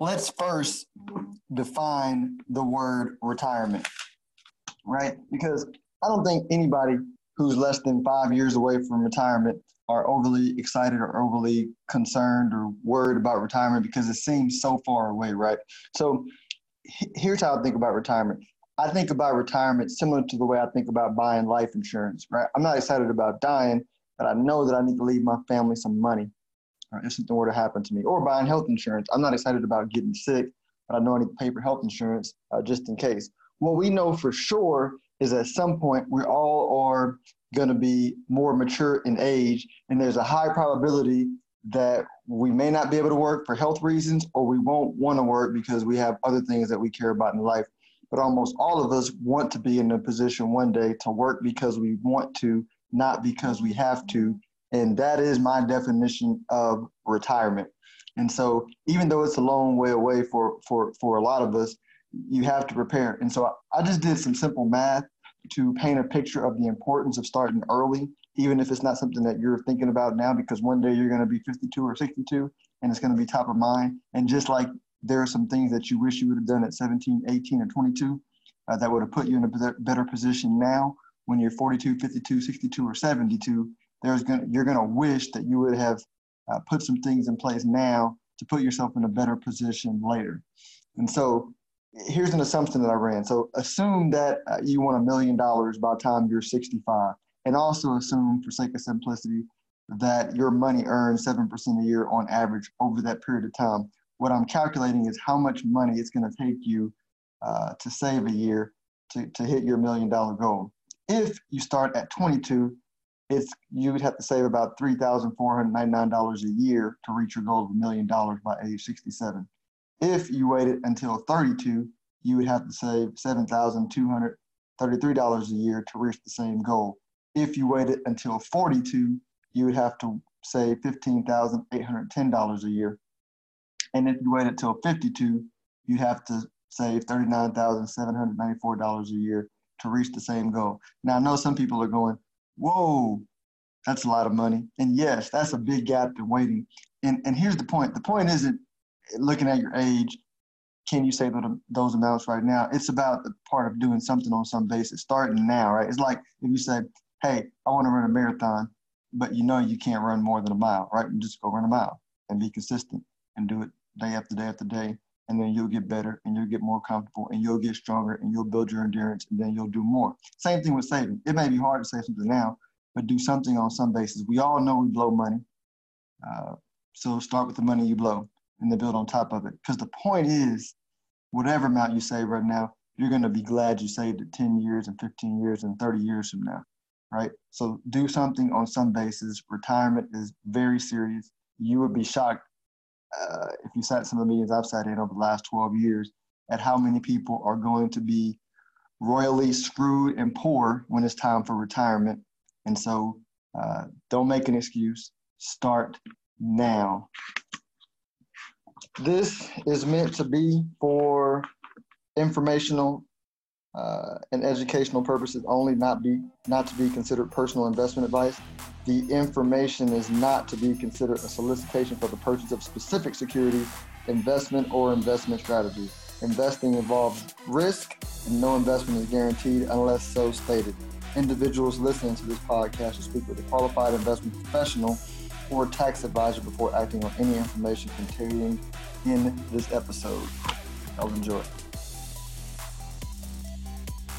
let's first define the word retirement, right? Because I don't think anybody who's less than five years away from retirement are overly excited or overly concerned or worried about retirement because it seems so far away, right? So here's how I think about retirement. I think about retirement similar to the way I think about buying life insurance, right? I'm not excited about dying, but I know that I need to leave my family some money if something were to happen to me, or buying health insurance. I'm not excited about getting sick, but I know I need to pay for health insurance uh, just in case. What we know for sure is at some point we all are going to be more mature in age, and there's a high probability that we may not be able to work for health reasons or we won't want to work because we have other things that we care about in life. But almost all of us want to be in a position one day to work because we want to, not because we have to. And that is my definition of retirement. And so, even though it's a long way away for, for, for a lot of us, you have to prepare. And so, I just did some simple math to paint a picture of the importance of starting early, even if it's not something that you're thinking about now, because one day you're going to be 52 or 62 and it's going to be top of mind. And just like there are some things that you wish you would have done at 17, 18, or 22 uh, that would have put you in a better position now when you're 42, 52, 62, or 72, there's going you're going to wish that you would have uh, put some things in place now to put yourself in a better position later. And so here's an assumption that I ran. So assume that uh, you want a million dollars by the time you're 65, and also assume, for sake of simplicity, that your money earns 7% a year on average over that period of time. What I'm calculating is how much money it's going to take you uh, to save a year to, to hit your million dollar goal. If you start at 22, it's you would have to save about $3,499 a year to reach your goal of a million dollars by age 67. If you waited until 32, you would have to save $7,233 a year to reach the same goal. If you waited until 42, you would have to save $15,810 a year. And if you waited until 52, you have to save $39,794 a year to reach the same goal. Now, I know some people are going, whoa, that's a lot of money. And yes, that's a big gap in waiting. And, and here's the point the point isn't looking at your age, can you save those amounts right now? It's about the part of doing something on some basis, starting now, right? It's like if you said, hey, I want to run a marathon, but you know you can't run more than a mile, right? And just go run a mile and be consistent and do it day after day after day. And then you'll get better and you'll get more comfortable and you'll get stronger and you'll build your endurance and then you'll do more. Same thing with saving. It may be hard to save something now, but do something on some basis. We all know we blow money. Uh, so start with the money you blow and then build on top of it. Because the point is, whatever amount you save right now, you're going to be glad you saved it 10 years and 15 years and 30 years from now, right? So do something on some basis. Retirement is very serious. You would be shocked uh, if you sat some of the meetings I've sat in over the last 12 years at how many people are going to be royally screwed and poor when it's time for retirement. And so uh, don't make an excuse. Start now. This is meant to be for informational uh, and educational purposes only, not be not to be considered personal investment advice. The information is not to be considered a solicitation for the purchase of specific securities, investment, or investment strategies. Investing involves risk, and no investment is guaranteed unless so stated. Individuals listening to this podcast should speak with a qualified investment professional or tax advisor before acting on any information contained in this episode. I'll enjoy.